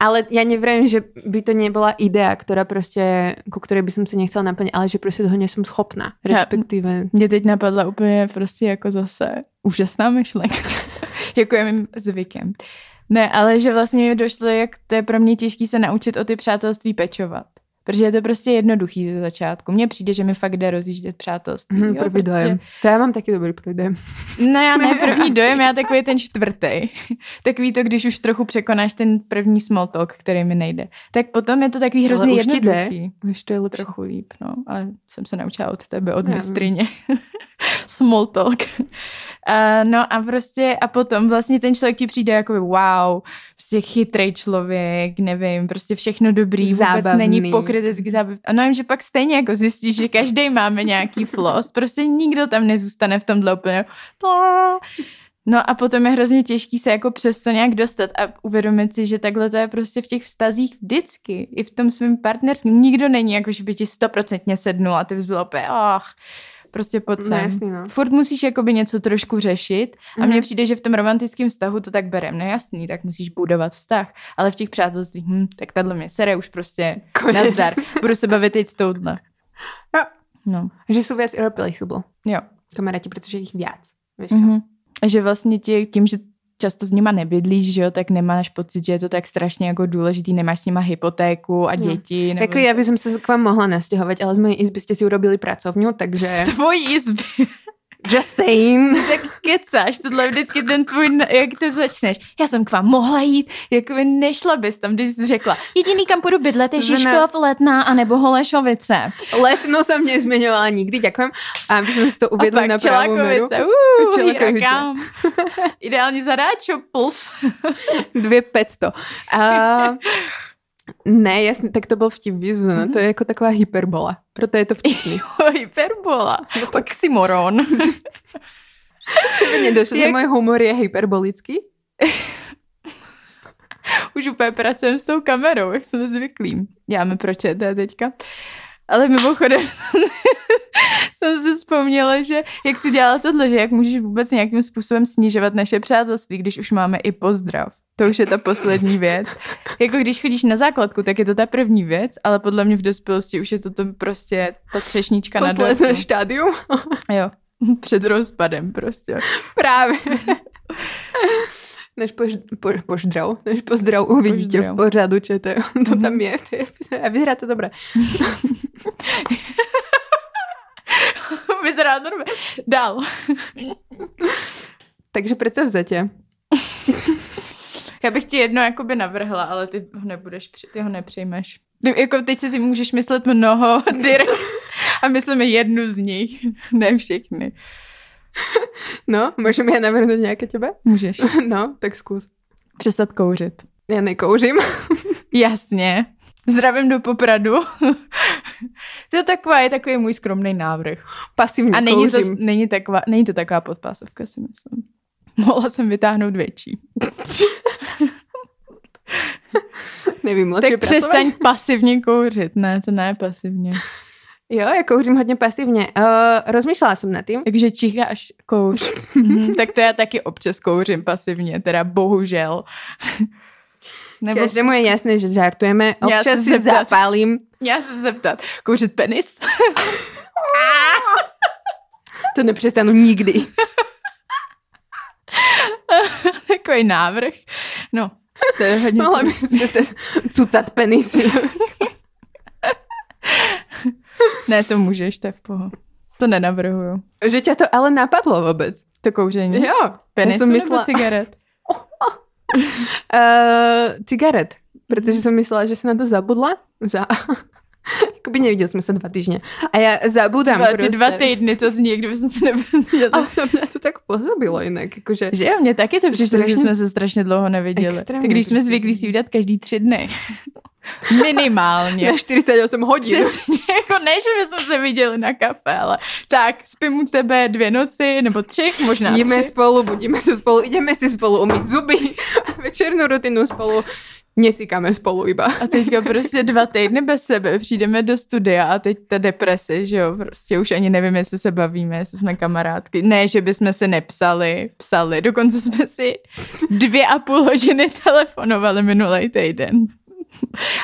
Ale ja nevrajím, že by to nebola idea, ktorá proste, ku ktorej by som sa nechcela naplniť, ale že proste toho nesom schopná. Ja- Respektíve. mě teď napadla úplně prostě jako zase úžasná myšlenka. jako je mým zvykem. Ne, ale že vlastně mi došlo, jak to je pro mě těžké se naučit o ty přátelství pečovat. Protože je to prostě jednoduchý ze začátku. Mně přijde, že mi fakt jde rozjíždět přátelství. Mhm, jo, prvý protože- dojem. To já mám taky dobrý prvý dojem. No já ne první dojem, já takový ten čtvrtý. Takový to, když už trochu překonáš ten první small talk, který mi nejde. Tak potom je to takový hrozně už ti jde. jednoduchý. Už to je lepší. Trochu líp, no. Ale jsem se naučila od tebe, od mistrině. small talk. A, no a prostě a potom vlastně ten člověk ti přijde jako wow, prostě chytrý člověk, nevím, prostě všechno dobrý, vůbec Zábavný. není pokrytecký zábav. A no, že pak stejně jako zjistíš, že každý máme nějaký flos, prostě nikdo tam nezůstane v tomhle úplně No a potom je hrozně těžký se jako přes to nějak dostat a uvědomit si, že takhle to je prostě v těch vztazích vždycky, i v tom svém partnerském. Nikdo není jako, že by ti stoprocentně sednul a ty bys byla úplně, ach, prostě pojď No sem. jasný, no. Furt musíš jakoby něco trošku řešit a mně Mhm. přijde, že v tom romantickém vztahu to tak berem. No jasný, tak musíš budovat vztah, ale v těch přátelstvích, hm, tak tahle mě sere už prostě Konec. nazdar. Budu se bavit teď s touhle. Jo. No, Že jsou viac irreplaceable. jo. Kamaráti, protože jich viac. Víš Mm-hmm. A že vlastně ti, tím, že často s nima nebydlíš, že jo, tak nemáš pocit, že je to tak strašně jako důležitý, nemáš s nima hypotéku a No. děti. Nebo Jako ja by som sa k vám mohla nasťahovať, ale z mojej izby ste si urobili pracovňu, takže z tvojí izby. just saying. tak kecáš, tohle je vždycky ten tvůj, jak to začneš. Já jsem k vám mohla jít, jako by nešla bys tam, když jsi řekla, jediný kam půjdu bydlet je Žižkov, Letná a nebo Holešovice. Letno som nezmeňovala nikdy, ďakujem. A aby sme si to pak na meru. Čelakovice, uh, Čelakovice. Ideálně za Ráčopls. Dvě 500. A... Ne, jasne, tak to bol vtip, Zuzana. To je jako taková hyperbola. Proto je to vtipný. Hyperbola. Oxymoron. Tebe nedošlo, že Jak- môj humor je hyperbolický? Už úplně pracujeme s tou kamerou, jak jsme zvyklí. Děláme pro ČT teďka. Ale mimochodem jsem si vzpomněla, že jak jsi dělala tohle, že jak můžeš vůbec nějakým způsobem snižovat naše přátelství, když už máme i pozdrav. To už je ta poslední věc. Jako když chodíš na základku, tak je to ta první věc, ale podle mě v dospělosti už je to, to prostě ta třešnička na Posledné dortu. štádium? Jo, před rozpadem prostě. Práve. Než pož, po, poždrav, než pozdrav uvidíte Pozdrav. v pořadu, čo to, to Mhm. tam je. To je a vyzerá to dobré. Vyzerá to dobře. Dál. Takže předsevzetě. Já bych ti jedno jakoby navrhla, ale ty ho nebudeš, ty ho nepřijmeš. Ty, jako teď si můžeš myslet mnoho direkt a myslíme jednu z nich, ne všechny. No, můžeme já navrhnout nějaké tebe? Můžeš. No, tak zkus. Přestat kouřit. Já nekouřím. Jasně. Zdravím do Popradu. to je taková, je takový můj skromný návrh. Pasivně A není to, není, taková, není to taková podpásovka, si myslím. Mohla jsem vytáhnout větší. Nevím, Tak přestaň pasivně kouřit. Ne, to ne pasivně. Jo, já kouřím hodně pasivně. Uh, rozmýšlela jsem nad tím. Takže čicháš kouř. Mhm, tak to já taky občas kouřím pasivně, teda bohužel. Nebo Každému je jasné, že žartujeme. Já Občas se si zeptat. zapálím. já se zeptat, kouřit penis? To nepřestanu nikdy. Takový návrh. No, to je hodně... Mohla bych si přestat cucat penisy. Ne, to můžeš, to je v poho. To nenavrhuju. že ťa to ale napadlo vůbec. To kouření. Jo. Penisu já jsem myslela, nebo cigaret? Uh, cigaret. Protože jsem myslela, že se na to zabudla. Za... Jakoby neviděli jsme se dva týdny. A já zabudám Dva, prostě. ty dva týdny to zní, kdyby jsem se nevěděla. Ale na mě to tak působilo jinak. Jakože... Že jo, mě taky to přišlo, že jsme se strašně dlouho neviděli. Extrémně Tak když jsme zvyklí si vydat každý tři dny. Minimálně. Na 48 hodin. Přesně, jako ne, že bychom se viděli na kafe, ale tak, spím u tebe dvě noci, nebo tři, možná Jíme tři. spolu, budíme se spolu, ideme si spolu umyť zuby, večernou rutinu spolu, necíkáme spolu iba. A teďka prostě dva týdny bez sebe přijdeme do studia a teď ta deprese, že jo, prostě už ani nevím, jestli se bavíme, jestli jsme kamarádky. Ne, že bychom se nepsali, psali. Dokonce jsme si dvě a půl hodiny telefonovali minulý týden.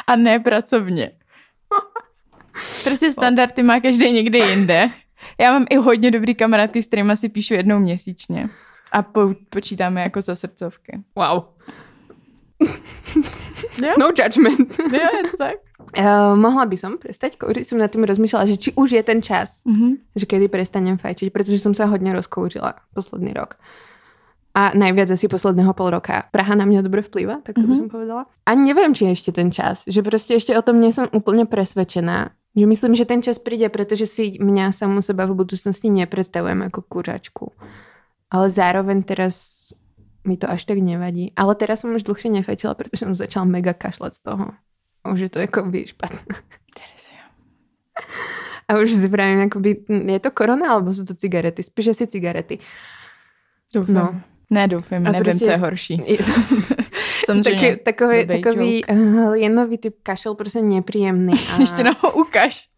A ne pracovně. Prostě standardy má každý někde jinde. Já mám i hodně dobrý kamarádky, s kterými si píšu jednou měsíčně. A po, počítáme jako za srdcovky. Wow. Jo? No judgment. Jo, je to tak. Uh, mohla by som prestať kouřit, som nad tým rozmýšľala, že či už je ten čas, Mhm. že kedy prestanem fajčiť, pretože som sa hodne rozkouřila posledný rok. A najviac asi posledného pol roka. Praha na mňa dobre vplýva, tak to by Mhm. som povedala. A neviem, či je ešte ten čas. Že proste ešte o tom nie som úplne presvedčená. Že myslím, že ten čas príde, pretože si mňa samú seba v budúcnosti nepredstavujem ako kuřačku. Ale zároveň teraz mi to až tak nevadí. Ale teraz som už dlhšie nefajčila, pretože som začala mega kašľať z toho. Už je to jako by špatné. A už si vravím, akoby, je to korona, alebo sú to cigarety? Spíš asi cigarety. Doufám. No. No. Ne, doufám, A nevím, prostě- co je horší. Samozřejmě. taky, takový, takový uh, lienový typ kašel, prostě nepříjemný. A... Ještě nám ho ukaž.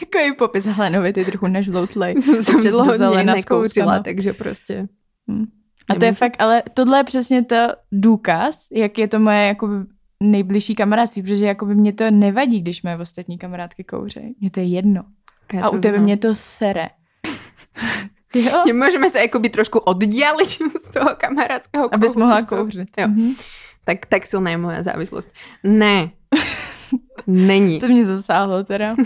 Takový popis hlenovitý, trochu nežloutlej. jsem dlouho nekouřila, takže prostě. Hm. A to je fakt, ale tohle je přesně to důkaz, jak je to moje jakoby nejbližší kamarádství, protože jakoby mě to nevadí, když moje ostatní kamarádky kouřejí. Mně to je jedno. Já A u tebe mě to sere. jo? Nemůžeme se jakoby trošku oddělit z toho kamarádského Abys mohla kouřit. Jo. Mhm. Tak, tak silná je moja závislost. Ne. Není. To mě zasáhlo teda.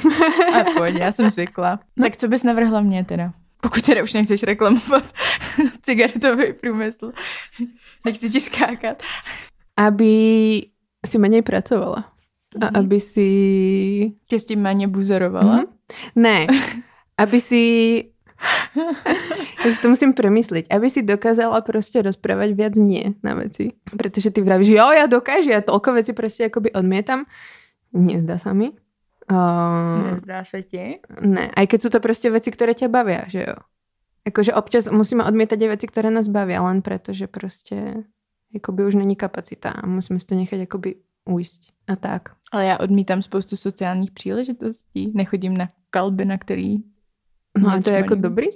A pojď, já jsem zvykla. No. Tak co bys navrhla mě teda? Pokud teda už nechceš reklamovat cigaretový průmysl. Nechci ti skákat. Aby si menej pracovala. A Mhm. aby si... Tě s tím méně buzerovala. Mhm. Ne. Aby si... Ja si to musím premysliť. Aby si dokázala proste rozprávať viac nie na veci. Pretože ty vravíš, jo, ja dokážem, ja toľko veci proste akoby odmietam. Nezdá sa mi. Uh, Nezdá se ti? ne, aj keď sú to proste veci, ktoré ťa bavia, že jo. Akože občas musíme odmietať aj veci, ktoré nás bavia, len preto, že proste akoby už není kapacita a musíme si to nechať akoby ujsť. A tak. Ale já odmítám spoustu sociálních příležitostí. Nechodím na kalby, na který... No a to je jako mají. dobrý?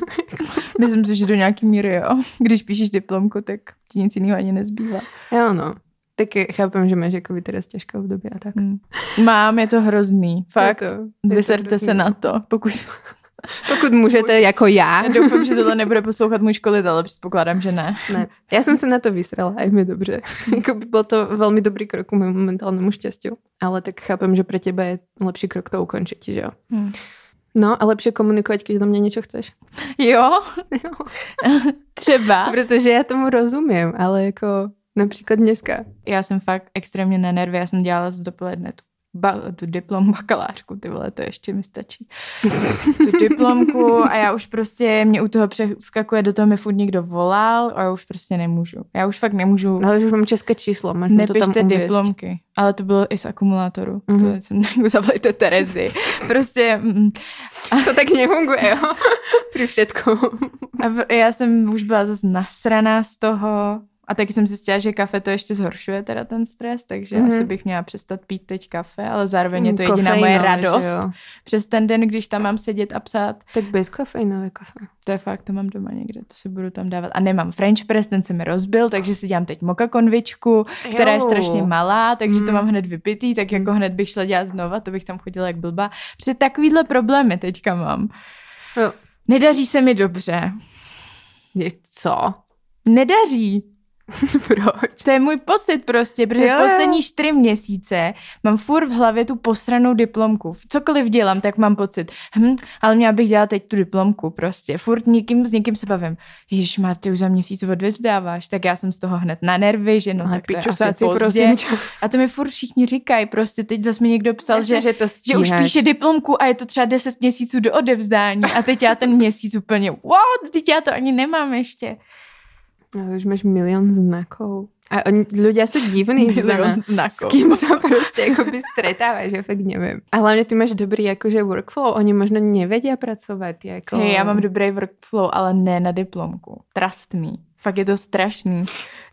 Myslím si, že do nějaký míry, jo. Když píšeš diplomku, tak ti nic jiného ani nezbývá. Jo, no. Tak chápem, že máš akoby teraz ťažké obdobie a tak. Hm. Mám, je to hrozný. Fakt. Je to, je to Vyserte hrozný. se na to, pokud... Pokud můžete jako já. Já doufám, že tohle nebude poslouchat můj školitel, ale předpokládám, že ne. Ne. Já jsem se na to vysrala, aj mi dobře. jako by byl to velmi dobrý krok k mému momentálnemu šťastiu. Ale tak chápem, že pro teba je lepší krok to ukončit, že jo. Hm. No a lepšie komunikovat, když do mě něco chceš. Jo, Jo. třeba. Protože já tomu rozumím, ale jako například dneska. Já jsem fakt extrémně na nervy, já jsem dělala z dopoledne tu, ba, tu diplom bakalářku, ty vole, to ještě mi stačí. tu diplomku a já už prostě, mě u toho přeskakuje, do toho mi furt někdo volal a já už prostě nemůžu. Já už fakt nemůžu. No, ale už mám české číslo, máš mi to tam Nepište uvěst. diplomky, ale to bylo i z akumulátoru. Mhm. Mm-hmm. To jsem jako zavolejte Terezy. Prostě mm, To tak nefunguje, jo. Pri všetkom. a já jsem už byla zase nasraná z toho a taky jsem zjistila, že kafe to ještě zhoršuje teda ten stres, takže Mhm. mm-hmm. asi bych měla přestat pít teď kafe, ale zároveň je to jediná Kofeínové, moje že radost přes ten den, když tam mám sedět a psát. Tak bez kofeinové kafe. To je fakt, to mám doma někde, to si budu tam dávat. A nemám French press, ten se mi rozbil, takže si dělám teď moka konvičku, která je Jo. strašně malá, takže to Mm. mám hned vypitý, tak jako hned bych šla dělat znova, to bych tam chodila jak blbá. Protože takovýhle problémy teďka mám. Jo. Nedaří se mi dobře. Je, co? Nedaří. Proč? To je můj pocit prostě, protože Jo, jo. poslední čtyři měsíce mám furt v hlavě tu posranou diplomku. Cokoliv dělám, tak mám pocit, hm, ale měla bych dělat teď tu diplomku prostě. Furt někým, s někým se bavím. Ježiš, má, ty už za měsíc odvzdáváš, tak já jsem z toho hned na nervy, že no Ale tak to je asi pozdě. prosím tě. A to mi furt všichni říkají, prostě teď zase mi někdo psal, že, že to že už píše diplomku a je to třeba 10 měsíců do odevzdání a teď já ten měsíc úplně, what, teď já to ani nemám ještě. Ale už máš milión znakov. A oni, ľudia sú divní, Zuzana. Milion S kým sa proste akoby stretávaš, ja fakt neviem. A hlavne ty máš dobrý akože workflow, oni možno nevedia pracovať. Jako... Hej, já mám dobrý workflow, ale ne na diplomku. Trust me. Fakt je to strašný.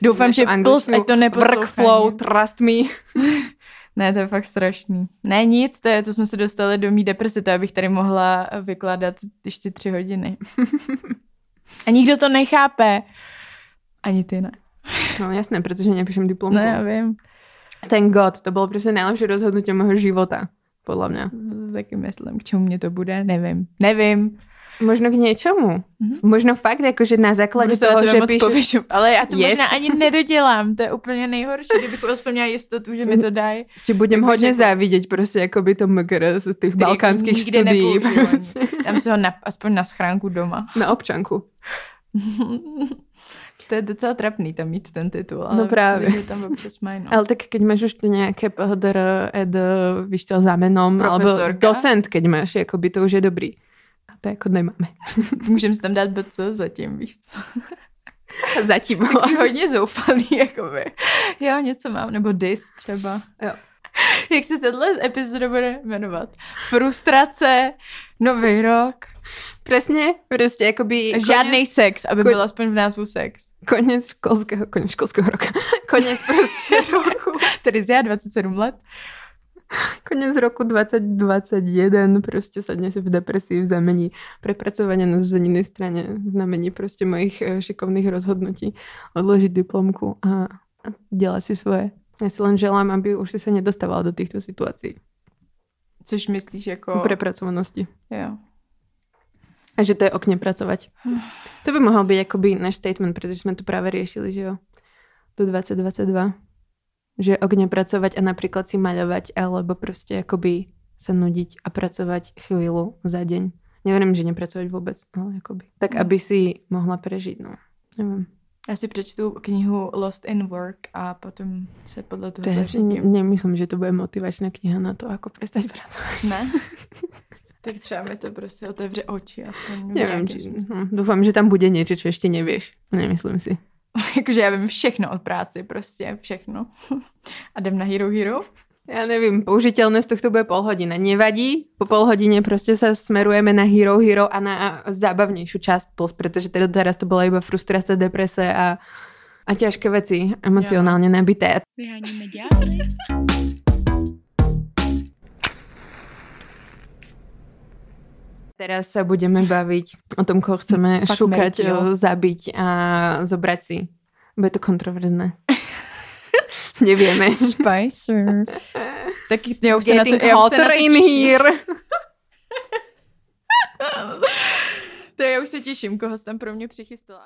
Doufám, že Puls, ať to neposlouchají. Workflow, trust me. Ne, to je fakt strašný. Ne, nic, to je, to jsme se dostali do mý deprese, to abych tady mohla vykládat ještě tři hodiny. A nikdo to nechápe. Ani ty ne. No jasné, pretože nepíšem diplomku. Ne, já vím. Ten God, to bolo proste najlepšie rozhodnutie môjho života, mňa. si taky myslím. K čemu mě to bude, nevím. Nevím. Možno k něčemu. Mhm. Možno fakt, jakože na základě na toho, tebe že moc píšeš... pověšu, ale já to Yes. možná ani nedodělám. To je úplně nejhorší, kdybych aspoň měla jistotu, že mi to dají. Ti budem Jakože hodně jako- závidět prostě jako by to MGR z těch balkánských studií. Prostě. Dám si ho na, aspoň na schránku doma. Na občanku. to je docela trapný tam mít ten titul, ale No právě. tam občas mají, no. Ale tak keď máš už tu nejaké PHDR, ED, víš čo, zámenom, alebo docent, keď máš, jakoby to už je dobrý. A to jako nemáme. Můžeme si tam dát BC zatím, víš co. Zatím. Taky hodně zoufalý, jakoby. Jo, něco mám, nebo dis třeba. Jo. Jak se tenhle epizoda bude jmenovat? Frustrace, nový rok, Presne, prostě jakoby žádný sex, aby kon- byl aspoň v názvu sex. Konec školského, konec školského roka. konec prostě roku. Tedy já 27 let. Konec roku 2021 prostě sadne si v depresii v zamení prepracovanie na zúzeninej strane znamení prostě mojich eh, šikovných rozhodnutí odložiť diplomku a, a dělat si svoje. Ja si len želám, aby už si sa nedostávala do týchto situácií. Což myslíš jako... Prepracovanosti. Jo. A že to je okne pracovať. To by mohol byť akoby náš statement, pretože sme to práve riešili, že jo. Do 2022. Že je okne pracovať a napríklad si maľovať, alebo proste akoby sa nudiť a pracovať chvíľu za deň. Neviem, že nepracovať vôbec, ale akoby. Tak No. aby si mohla prežiť, no. Neviem. Já si přečtu knihu Lost in Work a potom se podle toho To zařídím. nemyslím, že to bude motivačná kniha na to, ako prestať pracovať. Ne? tak třeba mi to prostě otevře oči aspoň. nějakým či, no, dúfam, že tam bude niečo, čo ešte nevieš. Nemyslím si. Jakože já vím všechno od práci, prostě všechno. a jdem na Hero Hero. Ja nevím, použiteľnosť tohto bude pol hodina. Nevadí, po pol hodine proste sa smerujeme na Hero Hero a na zábavnejšiu časť plus, pretože teda teraz to bola iba frustrácia, deprese a, a ťažké veci, emocionálne nabité. Vyháníme. Teraz sa budeme baviť o tom, koho chceme Fakt šukať, o, zabiť a zobrať si. Bude to kontroverzné. Nevieme. Spicer. tak já už se na to, já už se na to here. To já už se těším, koho jsi tam pro mě přichystala.